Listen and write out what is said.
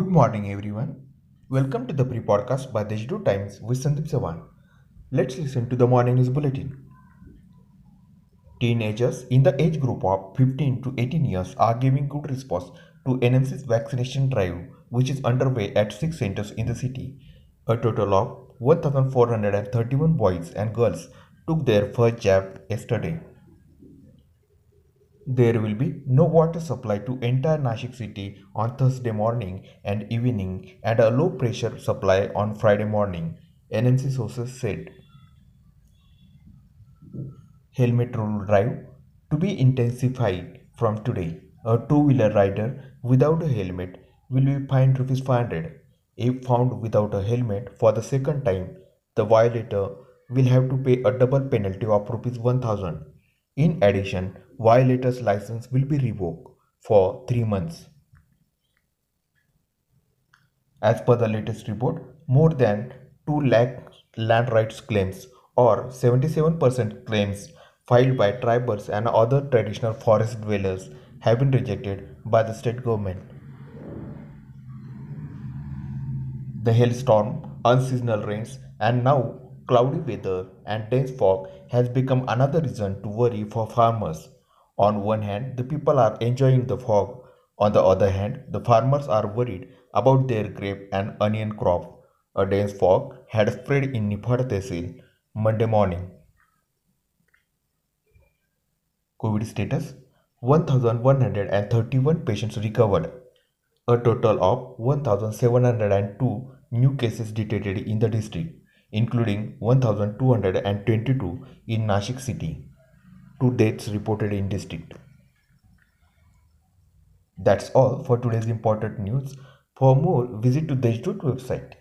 morning, everyone. Welcome to the pre podcast by Deshdoot Times with Sandeep Sawan. Let's listen to the morning news bulletin. Teenagers in the age group of 15 to 18 years are giving good response to NMC's vaccination drive, which is underway at six centers in the city. A total of 1,431 boys and girls took their first jab yesterday. There will be no water supply to entire Nashik city on Thursday morning and evening and a low pressure supply on Friday morning, NMC sources said. Helmet rule drive to be intensified from today. A two-wheeler rider without a helmet will be fined rupees 500. If found without a helmet for the second time, the violator will have to pay a double penalty of rupees 1000. In addition, violator's license will be revoked for 3 months. As per the latest report, more than 2 lakh land rights claims or 77% claims filed by tribals and other traditional forest dwellers have been rejected by the state government. The hailstorm, unseasonal rains, and now cloudy weather and dense fog has become another reason to worry for farmers. On one hand, the people are enjoying the fog. On the other hand, the farmers are worried about their grape and onion crop. A dense fog had spread in Niphad Tehsil Monday morning. COVID status 1131 patients recovered. A total of 1702 new cases detected in the district, including 1222 in Nashik city. Two deaths reported in district. That's all for today's important news. For more, visit to Deshdoot website.